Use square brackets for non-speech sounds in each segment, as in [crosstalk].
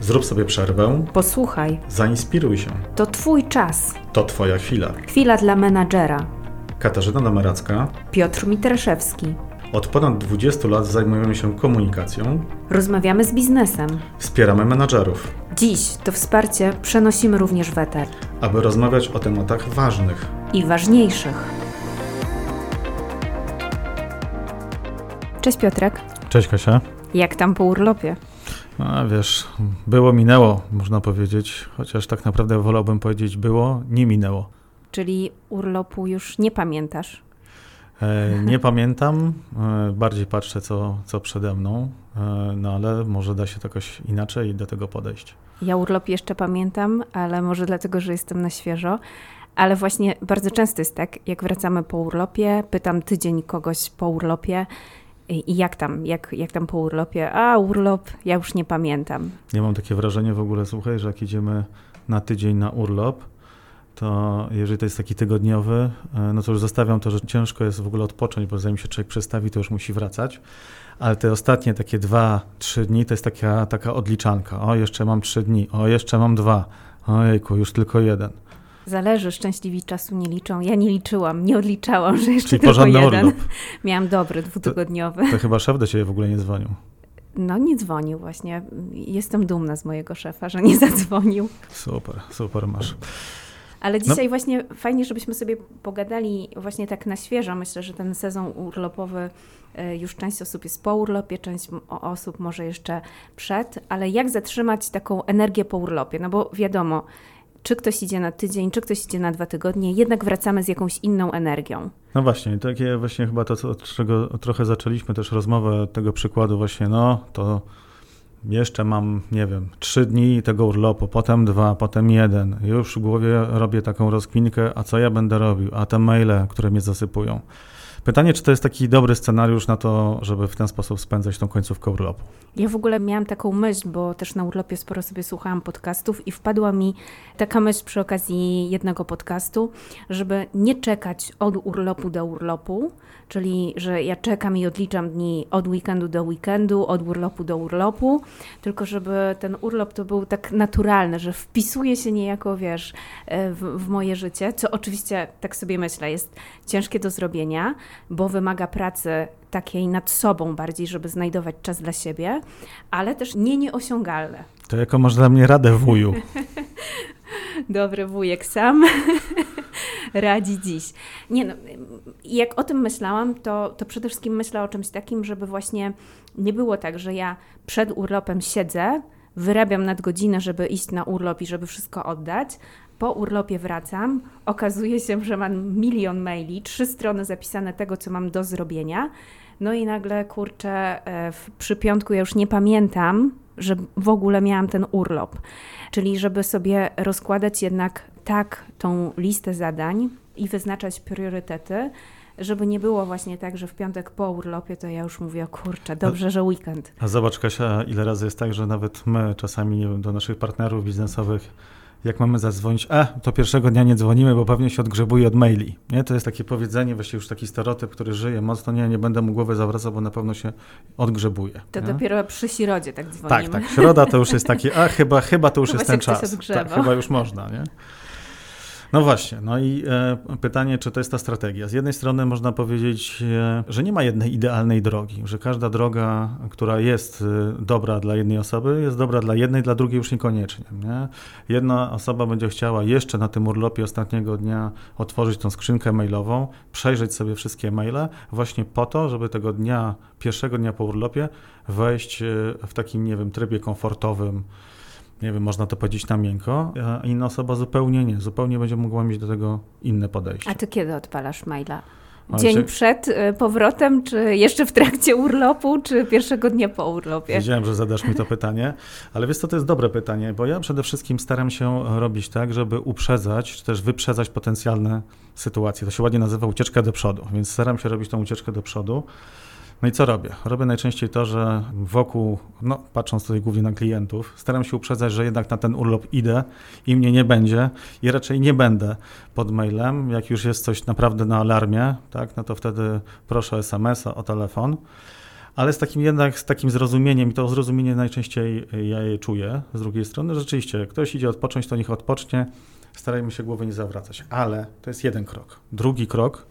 Zrób sobie przerwę, Posłuchaj, zainspiruj się. to Twój czas. To Twoja chwila. Chwila dla menadżera. Katarzyna Dameracka. Piotr Mitraszewski. Od ponad 20 lat zajmujemy się komunikacją, Rozmawiamy z biznesem. wspieramy menadżerów, Dziś to wsparcie przenosimy również w eter. aby rozmawiać o tematach ważnych. I ważniejszych. Cześć Piotrek. Cześć Kasia. Jak tam po urlopie? A wiesz, było, minęło, można powiedzieć, chociaż tak naprawdę wolałbym powiedzieć było, nie minęło. Czyli urlopu już nie pamiętasz. E, nie [laughs] pamiętam, e, bardziej patrzę, co, co przede mną, e, no ale może da się to jakoś inaczej do tego podejść. Ja urlop jeszcze pamiętam, ale może dlatego, że jestem na świeżo. Ale właśnie bardzo często jest tak, jak wracamy po urlopie, pytam tydzień kogoś po urlopie i jak tam, jak, jak tam po urlopie? A, urlop, ja już nie pamiętam. Ja mam takie wrażenie w ogóle, słuchaj, że jak idziemy na tydzień na urlop, to jeżeli to jest taki tygodniowy, e, no to już zostawiam to, że ciężko jest w ogóle odpocząć, bo zanim się człowiek przestawi, to już musi wracać. Ale te ostatnie takie dwa, trzy dni to jest taka, taka odliczanka. O, jeszcze mam trzy dni, o, jeszcze mam dwa, ojejku, już tylko jeden. Zależy, szczęśliwi czasu nie liczą. Ja nie liczyłam, nie odliczałam, że jeszcze Czyli tylko jeden. urlop. [laughs] Miałam dobry, dwutygodniowy. To chyba szef do ciebie w ogóle nie dzwonił. No nie dzwonił właśnie. Jestem dumna z mojego szefa, że nie [laughs] zadzwonił. Super, super masz. Ale No. dzisiaj właśnie fajnie, żebyśmy sobie pogadali właśnie tak na świeżo. Myślę, że ten sezon urlopowy y, już część osób jest po urlopie, część osób może jeszcze przed, ale jak zatrzymać taką energię po urlopie? No bo wiadomo, czy ktoś idzie na tydzień, czy ktoś idzie na dwa tygodnie, jednak wracamy z jakąś inną energią. No właśnie, takie właśnie chyba to, od czego trochę zaczęliśmy też rozmowę tego przykładu właśnie, no to jeszcze mam, nie wiem, trzy dni tego urlopu, potem dwa, potem jeden. Już w głowie robię taką rozkminkę, a co ja będę robił, a te maile, które mnie zasypują. Pytanie, czy to jest taki dobry scenariusz na to, żeby w ten sposób spędzać tą końcówkę urlopu? Ja w ogóle miałam taką myśl, bo też na urlopie sporo sobie słuchałam podcastów i wpadła mi taka myśl przy okazji jednego podcastu, żeby nie czekać od urlopu do urlopu, czyli że ja czekam i odliczam dni od weekendu do weekendu, od urlopu do urlopu, tylko żeby ten urlop to był tak naturalny, że wpisuje się niejako, wiesz, w, w moje życie, co oczywiście, tak sobie myślę, jest ciężkie do zrobienia, bo wymaga pracy takiej nad sobą bardziej, żeby znajdować czas dla siebie, ale też nie nieosiągalne. To jaką masz dla mnie radę, wuju? [laughs] Dobry wujek sam [laughs] radzi dziś. Nie no, jak o tym myślałam, to, to przede wszystkim myślę o czymś takim, żeby właśnie nie było tak, że ja przed urlopem siedzę, wyrabiam nadgodzinę, żeby iść na urlop i żeby wszystko oddać. Po urlopie wracam, okazuje się, że mam milion maili, trzy strony zapisane tego, co mam do zrobienia. No i nagle, kurczę, e, w, przy piątku ja już nie pamiętam, że w ogóle miałam ten urlop. Czyli żeby sobie rozkładać jednak tak tą listę zadań i wyznaczać priorytety, żeby nie było właśnie tak, że w piątek po urlopie to ja już mówię, kurczę, dobrze, że weekend. A zobacz, Kasia, ile razy jest tak, że nawet my czasami, nie wiem, do naszych partnerów biznesowych, jak mamy zadzwonić, e, to pierwszego dnia nie dzwonimy, bo pewnie się odgrzebuje od maili. Nie? To jest takie powiedzenie, właściwie już taki stereotyp, który żyje mocno, nie, nie będę mu głowy zawracał, bo na pewno się odgrzebuje. To nie? dopiero przy Sirodzie tak Tak, dzwonimy. tak. Środa to już jest taki, a chyba, chyba to już Chyba jest ten czas. Tak, chyba już można, nie? No właśnie, no i e, pytanie, czy to jest ta strategia. Z jednej strony można powiedzieć, e, że nie ma jednej idealnej drogi, że każda droga, która jest e, dobra dla jednej osoby, jest dobra dla jednej, dla drugiej już niekoniecznie. Nie? Jedna osoba będzie chciała jeszcze na tym urlopie ostatniego dnia otworzyć tą skrzynkę mailową, przejrzeć sobie wszystkie maile, właśnie po to, żeby tego dnia, pierwszego dnia po urlopie wejść e, w takim, nie wiem, trybie komfortowym, nie wiem, można to powiedzieć na miękko, a inna osoba zupełnie nie, zupełnie będzie mogła mieć do tego inne podejście. A ty kiedy odpalasz maila? Dzień przed y, powrotem, czy jeszcze w trakcie urlopu, czy pierwszego dnia po urlopie? Wiedziałem, że zadasz mi to pytanie, ale wiesz co, to jest dobre pytanie, bo ja przede wszystkim staram się robić tak, żeby uprzedzać, czy też wyprzedzać potencjalne sytuacje. To się ładnie nazywa ucieczka do przodu, więc staram się robić tą ucieczkę do przodu. No i co robię? Robię najczęściej to, że wokół, no patrząc tutaj głównie na klientów, staram się uprzedzać, że jednak na ten urlop idę i mnie nie będzie i raczej nie będę pod mailem. Jak już jest coś naprawdę na alarmie, tak, no to wtedy proszę o SMS-a, o telefon. ale z takim jednak, z takim zrozumieniem i to zrozumienie najczęściej ja je czuję z drugiej strony. Rzeczywiście, jak ktoś idzie odpocząć, to niech odpocznie, starajmy się głowy nie zawracać, ale to jest jeden krok. Drugi krok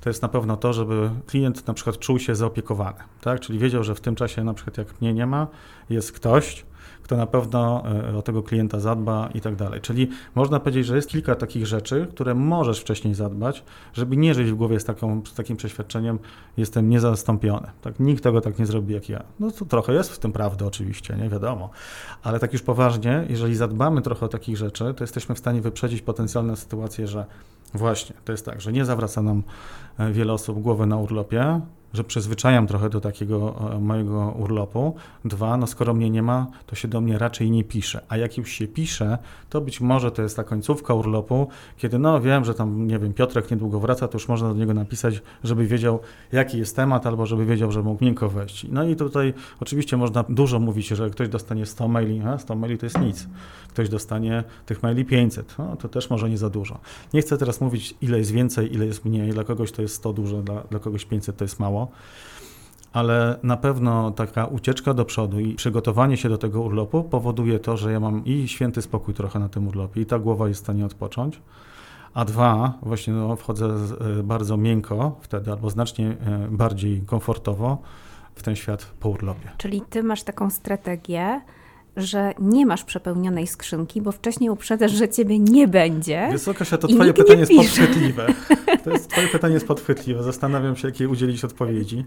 to jest na pewno to, żeby klient na przykład czuł się zaopiekowany, tak? Czyli wiedział, że w tym czasie na przykład jak mnie nie ma, jest ktoś, kto na pewno e, o tego klienta zadba i tak dalej. Czyli można powiedzieć, że jest kilka takich rzeczy, które możesz wcześniej zadbać, żeby nie żyć w głowie z, taką, z takim przeświadczeniem, jestem niezastąpiony. Tak, nikt tego tak nie zrobi jak ja. No to trochę jest w tym prawdy oczywiście, nie wiadomo. Ale tak już poważnie, jeżeli zadbamy trochę o takich rzeczy, to jesteśmy w stanie wyprzedzić potencjalne sytuacje, że właśnie, to jest tak, że nie zawraca nam e, wiele osób głowy na urlopie, że przyzwyczajam trochę do takiego e, mojego urlopu. Dwa, no skoro mnie nie ma, to się do mnie raczej nie pisze. A jak już się pisze, to być może to jest ta końcówka urlopu, kiedy no wiem, że tam, nie wiem, Piotrek niedługo wraca, to już można do niego napisać, żeby wiedział, jaki jest temat, albo żeby wiedział, że mógł miękko wejść. No i tutaj oczywiście można dużo mówić, że ktoś dostanie 100 maili, a 100 maili to jest nic. Ktoś dostanie tych maili 500, no to też może nie za dużo. Nie chcę teraz mówić, ile jest więcej, ile jest mniej. Dla kogoś to jest 100 dużo, dla, dla kogoś 500 to jest mało ale na pewno taka ucieczka do przodu i przygotowanie się do tego urlopu powoduje to, że ja mam i święty spokój trochę na tym urlopie i ta głowa jest w stanie odpocząć. A dwa, właśnie no, wchodzę e, bardzo miękko wtedy, albo znacznie e, bardziej komfortowo w ten świat po urlopie. Czyli ty masz taką strategię, że nie masz przepełnionej skrzynki, bo wcześniej uprzedzasz, że ciebie nie będzie. Wiesz Kasia, to twoje pytanie jest podchwytliwe. [laughs] To jest, twoje pytanie jest podchwytliwe. Zastanawiam się, jakie udzielić odpowiedzi.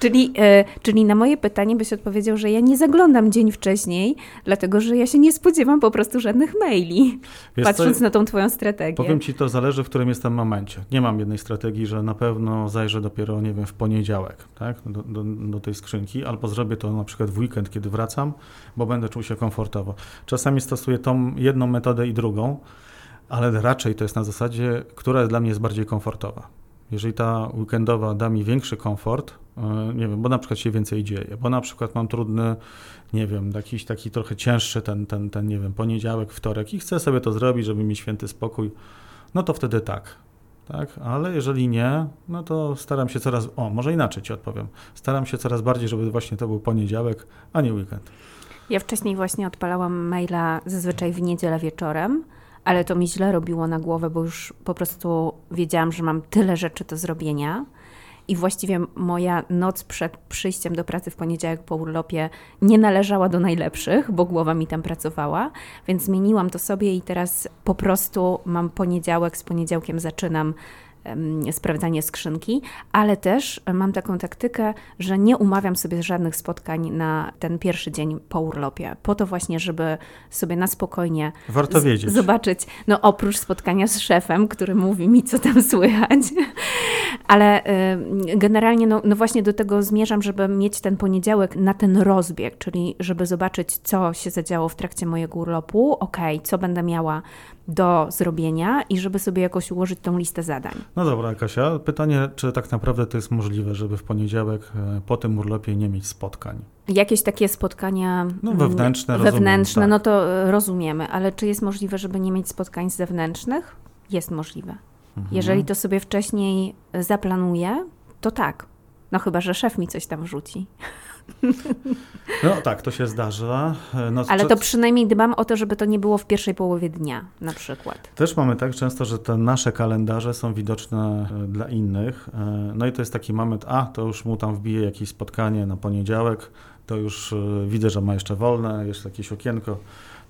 Czyli, e, czyli na moje pytanie byś odpowiedział, że ja nie zaglądam dzień wcześniej, dlatego że ja się nie spodziewam po prostu żadnych maili, Wiesz patrząc co, na tą twoją strategię. Powiem ci, to zależy, w którym jestem momencie. Nie mam jednej strategii, że na pewno zajrzę dopiero, nie wiem, w poniedziałek tak, do, do, do tej skrzynki, albo zrobię to na przykład w weekend, kiedy wracam, bo będę czuł się komfortowo. Czasami stosuję tą jedną metodę i drugą, ale raczej to jest na zasadzie, która dla mnie jest bardziej komfortowa. Jeżeli ta weekendowa da mi większy komfort, e, nie wiem, bo na przykład się więcej dzieje, bo na przykład mam trudny, nie wiem, jakiś taki trochę cięższy ten, ten, ten, nie wiem, poniedziałek, wtorek i chcę sobie to zrobić, żeby mieć święty spokój, no to wtedy tak. Tak, ale jeżeli nie, no to staram się coraz, o, może inaczej ci odpowiem. Staram się coraz bardziej, żeby właśnie to był poniedziałek, a nie weekend. Ja wcześniej właśnie odpalałam maila zazwyczaj w niedzielę wieczorem, ale to mi źle robiło na głowę, bo już po prostu wiedziałam, że mam tyle rzeczy do zrobienia. I właściwie moja noc przed przyjściem do pracy w poniedziałek po urlopie nie należała do najlepszych, bo głowa mi tam pracowała, więc zmieniłam to sobie i teraz po prostu mam poniedziałek, z poniedziałkiem zaczynam sprawdzanie skrzynki, ale też mam taką taktykę, że nie umawiam sobie żadnych spotkań na ten pierwszy dzień po urlopie, po to właśnie, żeby sobie na spokojnie Warto wiedzieć. zobaczyć, no oprócz spotkania z szefem, który mówi mi, co tam słychać, [laughs] ale generalnie no, no właśnie do tego zmierzam, żeby mieć ten poniedziałek na ten rozbieg, czyli żeby zobaczyć, co się zadziało w trakcie mojego urlopu, ok, co będę miała do zrobienia i żeby sobie jakoś ułożyć tą listę zadań. No dobra, Kasia, pytanie, czy tak naprawdę to jest możliwe, żeby w poniedziałek e, po tym urlopie nie mieć spotkań? Jakieś takie spotkania no, wewnętrzne, wewnętrzne rozumiem, no to e, rozumiemy, ale czy jest możliwe, żeby nie mieć spotkań zewnętrznych? Jest możliwe. Mhm. Jeżeli to sobie wcześniej zaplanuję, to tak. No chyba, że szef mi coś tam wrzuci. [laughs] No tak, to się zdarza. No, Ale to przynajmniej dbam o to, żeby to nie było w pierwszej połowie dnia na przykład. Też mamy tak często, że te nasze kalendarze są widoczne e, dla innych. E, no i to jest taki moment, a to już mu tam wbije jakieś spotkanie na poniedziałek, to już e, widzę, że ma jeszcze wolne, jeszcze jakieś okienko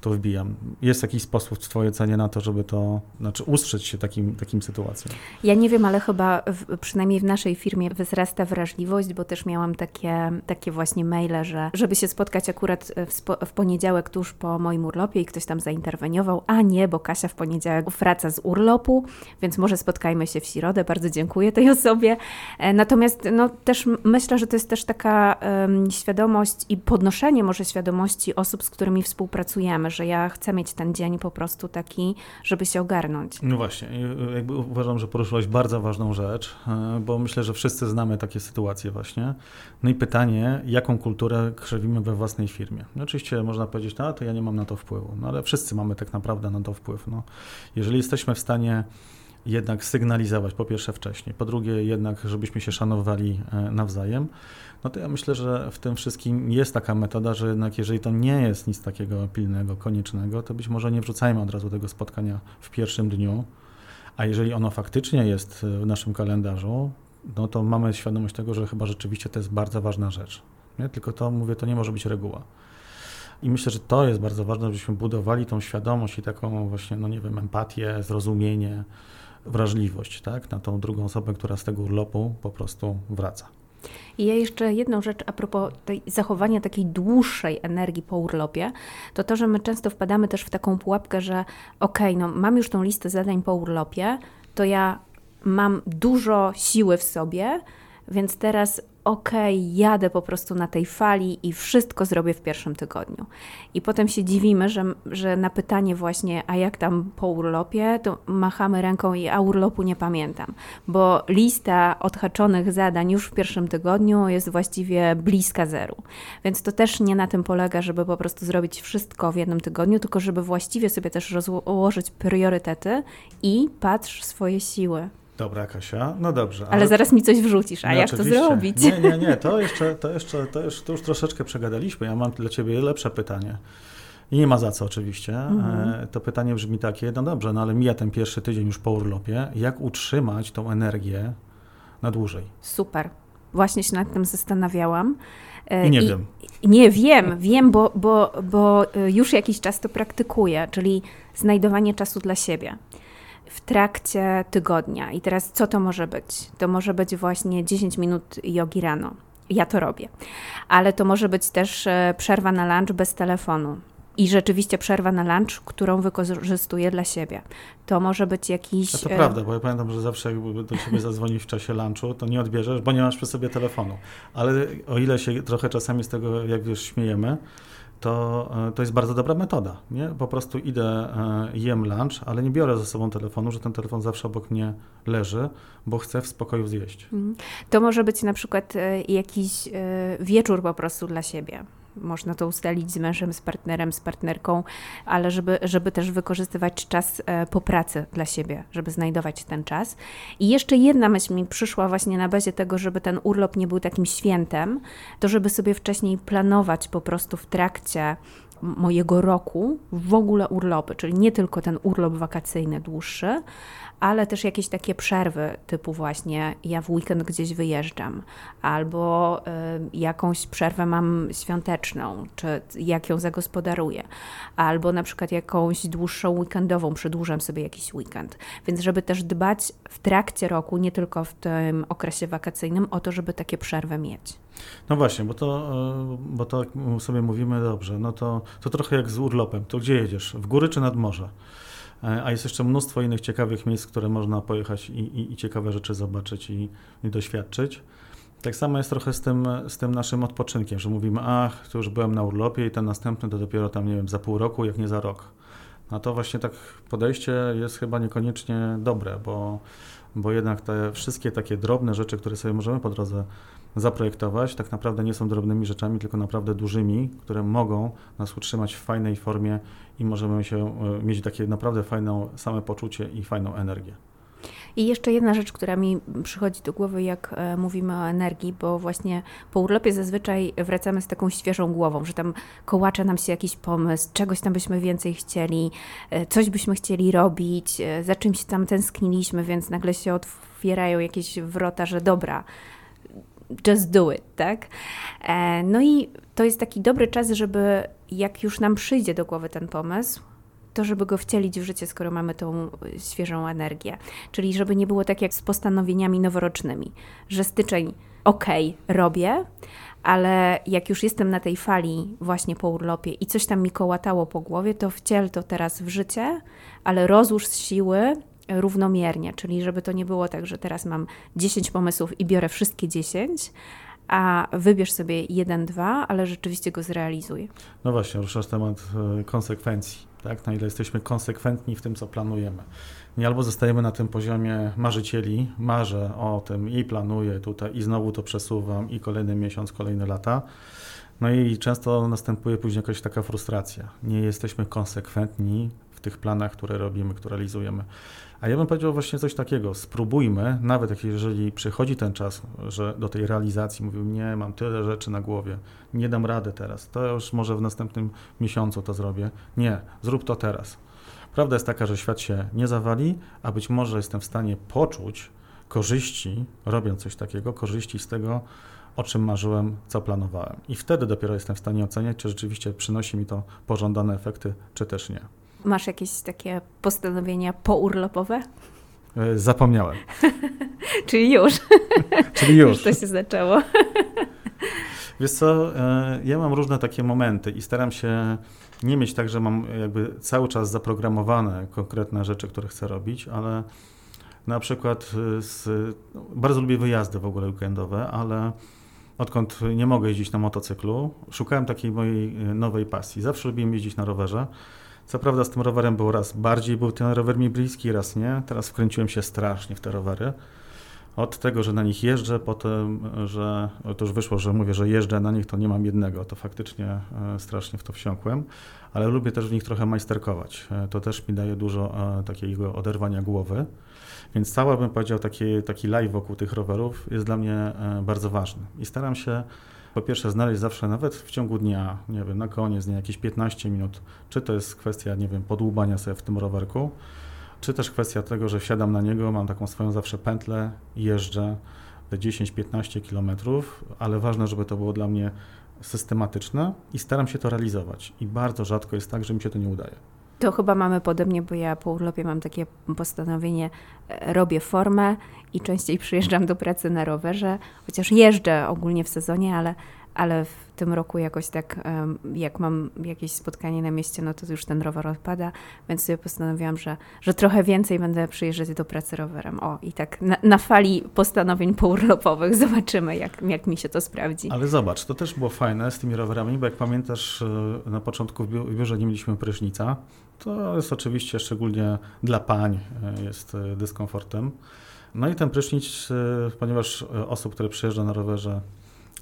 to wbijam. Jest jakiś sposób w Twojej cenie na to, żeby to, znaczy ustrzec się takim, takim sytuacjom? Ja nie wiem, ale chyba w, przynajmniej w naszej firmie wzrasta wrażliwość, bo też miałam takie, takie właśnie maile, że żeby się spotkać akurat w, spo, w poniedziałek tuż po moim urlopie i ktoś tam zainterweniował, a nie, bo Kasia w poniedziałek wraca z urlopu, więc może spotkajmy się w środę. Bardzo dziękuję tej osobie. E, natomiast no, też myślę, że to jest też taka um, świadomość i podnoszenie może świadomości osób, z którymi współpracujemy, że ja chcę mieć ten dzień po prostu taki, żeby się ogarnąć. No właśnie, jakby uważam, że poruszyłaś bardzo ważną rzecz, e, bo myślę, że wszyscy znamy takie sytuacje właśnie. No i pytanie, jaką kulturę krzewimy we własnej firmie? No oczywiście można powiedzieć, no to ja nie mam na to wpływu, no ale wszyscy mamy tak naprawdę na to wpływ. No, jeżeli jesteśmy w stanie jednak sygnalizować, po pierwsze wcześniej, po drugie jednak, żebyśmy się szanowali e, nawzajem, no to ja myślę, że w tym wszystkim jest taka metoda, że jednak jeżeli to nie jest nic takiego pilnego, koniecznego, to być może nie wrzucajmy od razu tego spotkania w pierwszym dniu, a jeżeli ono faktycznie jest w naszym kalendarzu, no to mamy świadomość tego, że chyba rzeczywiście to jest bardzo ważna rzecz. Nie? Tylko to, mówię, to nie może być reguła. I myślę, że to jest bardzo ważne, żebyśmy budowali tą świadomość i taką właśnie, no nie wiem, empatię, zrozumienie, wrażliwość, tak, na tą drugą osobę, która z tego urlopu po prostu wraca. I ja jeszcze jedną rzecz a propos tej zachowania takiej dłuższej energii po urlopie, to to, że my często wpadamy też w taką pułapkę, że okej, okay, no mam już tą listę zadań po urlopie, to ja mam dużo siły w sobie, więc teraz okay, jadę po prostu na tej fali i wszystko zrobię w pierwszym tygodniu. I potem się dziwimy, że, że na pytanie właśnie, a jak tam po urlopie, to machamy ręką i a urlopu nie pamiętam, bo lista odhaczonych zadań już w pierwszym tygodniu jest właściwie bliska zeru. Więc to też nie na tym polega, żeby po prostu zrobić wszystko w jednym tygodniu, tylko żeby właściwie sobie też rozłożyć priorytety i patrz swoje siły. Dobra, Kasia, no dobrze. Ale, ale zaraz mi coś wrzucisz, a no jak oczywiście. to zrobić? Nie, nie, nie, to jeszcze, to jeszcze, to już, to już troszeczkę przegadaliśmy. Ja mam dla ciebie lepsze pytanie. I nie ma za co oczywiście. Mhm. E, to pytanie brzmi takie, no dobrze, no ale mija ten pierwszy tydzień już po urlopie. Jak utrzymać tą energię na dłużej? Super. Właśnie się nad tym zastanawiałam. E, I nie I, wiem. Nie wiem, wiem, bo, bo, bo e, już jakiś czas to praktykuję, czyli znajdowanie czasu dla siebie w trakcie tygodnia. I teraz co to może być? To może być właśnie 10 minut jogi rano. Ja to robię. Ale to może być też e, przerwa na lunch bez telefonu. I rzeczywiście przerwa na lunch, którą wykorzystuję dla siebie. To może być jakiś. A to e, prawda, bo ja pamiętam, że zawsze jakby do ciebie zadzwoni w czasie lunchu, to nie odbierzesz, bo nie masz przy sobie telefonu. Ale o ile się trochę czasami z tego, jak już śmiejemy, to, e, to jest bardzo dobra metoda. Nie? Po prostu idę, e, jem lunch, ale nie biorę ze sobą telefonu, że ten telefon zawsze obok mnie leży, bo chcę w spokoju zjeść. Mhm. To może być na przykład e, jakiś wieczór po prostu dla siebie. Można to ustalić z mężem, z partnerem, z partnerką, ale żeby, żeby też wykorzystywać czas e, po pracy dla siebie, żeby znajdować ten czas. I jeszcze jedna myśl mi przyszła właśnie na bazie tego, żeby ten urlop nie był takim świętem, to żeby sobie wcześniej planować po prostu w trakcie mojego roku w ogóle urlopy, czyli nie tylko ten urlop wakacyjny dłuższy, ale też jakieś takie przerwy, typu właśnie ja w weekend gdzieś wyjeżdżam, albo y, jakąś przerwę mam świąteczną, czy jak ją zagospodaruję, albo na przykład jakąś dłuższą weekendową, przedłużam sobie jakiś weekend. Więc żeby też dbać w trakcie roku, nie tylko w tym okresie wakacyjnym, o to, żeby takie przerwy mieć. No właśnie, bo to, e, bo to sobie mówimy dobrze, no to, to trochę jak z urlopem. To gdzie jedziesz? W góry czy nad morze? E, a jest jeszcze mnóstwo innych ciekawych miejsc, które można pojechać i, i, i ciekawe rzeczy zobaczyć i, i, doświadczyć. Tak samo jest trochę z tym, z tym naszym odpoczynkiem, że mówimy, ach, to już byłem na urlopie i ten następny to dopiero tam, nie wiem, za pół roku, jak nie za rok. No to właśnie tak podejście jest chyba niekoniecznie dobre, bo, bo jednak te wszystkie takie drobne rzeczy, które sobie możemy po drodze zaprojektować, tak naprawdę nie są drobnymi rzeczami, tylko naprawdę dużymi, które mogą nas utrzymać w fajnej formie i możemy się e, mieć takie naprawdę fajne same poczucie i fajną energię. I jeszcze jedna rzecz, która mi przychodzi do głowy, jak e, mówimy o energii, bo właśnie po urlopie zazwyczaj wracamy z taką świeżą głową, że tam kołacze nam się jakiś pomysł, czegoś tam byśmy więcej chcieli, e, coś byśmy chcieli robić, za czymś tam tęskniliśmy, więc nagle się otwierają jakieś wrota, że dobra, just do it, tak? E, no i to jest taki dobry czas, żeby jak już nam przyjdzie do głowy ten pomysł, to żeby go wcielić w życie, skoro mamy tą świeżą energię. Czyli żeby nie było tak jak z postanowieniami noworocznymi, że styczeń ok, robię, ale jak już jestem na tej fali właśnie po urlopie i coś tam mi kołatało po głowie, to wciel to teraz w życie, ale rozłóż siły równomiernie, czyli żeby to nie było tak, że teraz mam 10 pomysłów i biorę wszystkie 10, a wybierz sobie jeden, dwa, ale rzeczywiście go zrealizuj. No właśnie, ruszasz temat e, konsekwencji, tak? Na ile jesteśmy konsekwentni w tym, co planujemy. Nie albo zostajemy na tym poziomie marzycieli, marzę o tym i planuję tutaj i znowu to przesuwam i kolejny miesiąc, kolejne lata, No i często następuje później jakaś taka frustracja. Nie jesteśmy konsekwentni w tych planach, które robimy, które realizujemy. A ja bym powiedział właśnie coś takiego, spróbujmy, nawet jeżeli przychodzi ten czas, że do tej realizacji mówimy, nie, mam tyle rzeczy na głowie, nie dam rady teraz, to już może w następnym miesiącu to zrobię. Nie, zrób to teraz. Prawda jest taka, że świat się nie zawali, a być może jestem w stanie poczuć korzyści, robiąc coś takiego, korzyści z tego, o czym marzyłem, co planowałem. I wtedy dopiero jestem w stanie oceniać, czy rzeczywiście przynosi mi to pożądane efekty, czy też nie. Masz jakieś takie postanowienia pourlopowe? E, zapomniałem. [laughs] Czyli już. [laughs] Czyli już. już [laughs] to się zaczęło. Wiesz co, e, ja mam różne takie momenty i staram się nie mieć tak, że mam jakby cały czas zaprogramowane konkretne rzeczy, które chcę robić, ale na przykład z, no, bardzo lubię wyjazdy w ogóle weekendowe, ale odkąd nie mogę jeździć na motocyklu, szukałem takiej mojej e, nowej pasji. Zawsze lubiłem jeździć na rowerze. Co prawda z tym rowerem był raz bardziej, był ten rower mi bliski, raz nie. Teraz wkręciłem się strasznie w te rowery. Od tego, że na nich jeżdżę, potem, że to już wyszło, że mówię, że jeżdżę na nich, to nie mam jednego, to faktycznie e, strasznie w to wsiąkłem, ale lubię też w nich trochę majsterkować. E, to też mi daje dużo e, takiego oderwania głowy. Więc cały, bym powiedział, taki, taki live wokół tych rowerów jest dla mnie bardzo ważny. I staram się po pierwsze znaleźć zawsze nawet w ciągu dnia, nie wiem, na koniec dnia jakieś 15 minut, czy to jest kwestia, nie wiem, podłubania sobie w tym rowerku, czy też kwestia tego, że wsiadam na niego, mam taką swoją zawsze pętlę, jeżdżę te 10-15 kilometrów, ale ważne, żeby to było dla mnie systematyczne i staram się to realizować. I bardzo rzadko jest tak, że mi się to nie udaje. To chyba mamy podobnie, bo ja po urlopie mam takie postanowienie, e, robię formę i częściej [laughs] przyjeżdżam do pracy na rowerze, chociaż jeżdżę ogólnie w sezonie, ale, ale w tym roku jakoś tak, jak mam jakieś spotkanie na mieście, no to już ten rower odpada, więc sobie postanowiłam, że, że trochę więcej będę przyjeżdżać do pracy rowerem. O, i tak na, na fali postanowień pourlopowych [laughs] zobaczymy, jak, jak mi się to sprawdzi. Ale zobacz, to też było fajne z tymi rowerami, bo jak pamiętasz, e, na początku w biurze nie mieliśmy prysznica, to jest oczywiście szczególnie dla pań e, jest e, dyskomfortem. No i ten prysznic, ponieważ osób, które przyjeżdża na rowerze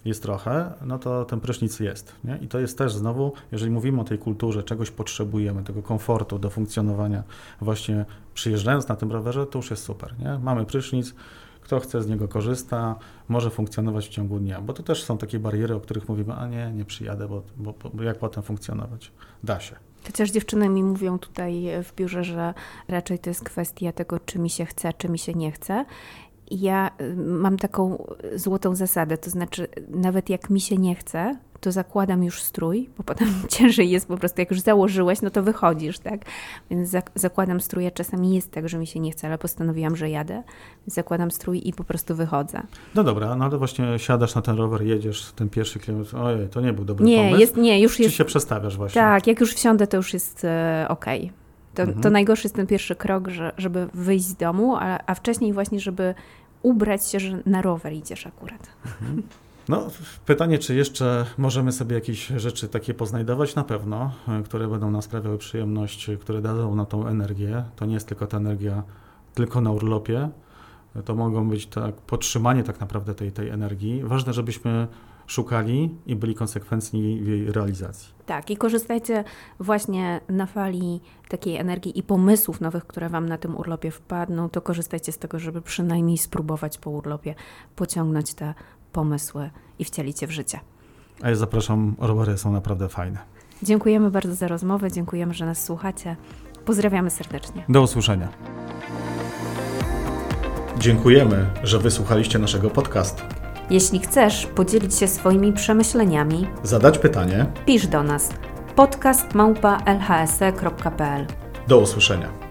jest trochę, no to ten prysznic jest. Nie? I to jest też znowu, jeżeli mówimy o tej kulturze, czegoś potrzebujemy, tego komfortu do funkcjonowania, właśnie przyjeżdżając na tym rowerze, to już jest super. Nie? Mamy prysznic, kto chce z niego korzysta, może funkcjonować w ciągu dnia, bo to też są takie bariery, o których mówimy, a nie, nie przyjadę, bo, bo, bo jak potem funkcjonować? Da się. Chociaż dziewczyny mi mówią tutaj w biurze, że raczej to jest kwestia tego, czy mi się chce, czy mi się nie chce ja y, mam taką złotą zasadę, to znaczy nawet jak mi się nie chce, to zakładam już strój, bo potem [laughs] ciężej jest po prostu, jak już założyłeś, no to wychodzisz, tak? Więc zakładam strój, a czasami jest tak, że mi się nie chce, ale postanowiłam, że jadę, zakładam strój i po prostu wychodzę. No dobra, no ale właśnie siadasz na ten rower, jedziesz ten pierwszy kilometr, ojej, to nie był dobry nie, pomysł. Jest, nie, już Czy jest... się przestawiasz właśnie? Tak, jak już wsiądę, to już jest e, okej. Okay. To, mhm. to najgorszy jest ten pierwszy krok, że, żeby wyjść z domu, a, a wcześniej właśnie, żeby ubrać się, że na rower idziesz akurat. Mhm. No, pytanie, czy jeszcze możemy sobie jakieś rzeczy takie poznajdować? Na pewno, e, które będą nam sprawiały przyjemność, które dadzą na tą energię. To nie jest tylko ta energia tylko na urlopie. To mogą być tak podtrzymanie tak naprawdę tej, tej energii. Ważne, żebyśmy szukali i byli konsekwencji w jej realizacji. Tak, i korzystajcie właśnie na fali takiej energii i pomysłów nowych, które Wam na tym urlopie wpadną, to korzystajcie z tego, żeby przynajmniej spróbować po urlopie pociągnąć te pomysły i wcielić je w życie. A ja zapraszam, rowery są naprawdę fajne. Dziękujemy bardzo za rozmowę, dziękujemy, że nas słuchacie. Pozdrawiamy serdecznie. Do usłyszenia. Dziękujemy, że wysłuchaliście naszego podcastu. Jeśli chcesz podzielić się swoimi przemyśleniami, zadać pytanie, pisz do nas podcast małpa lhse.pl. Do usłyszenia.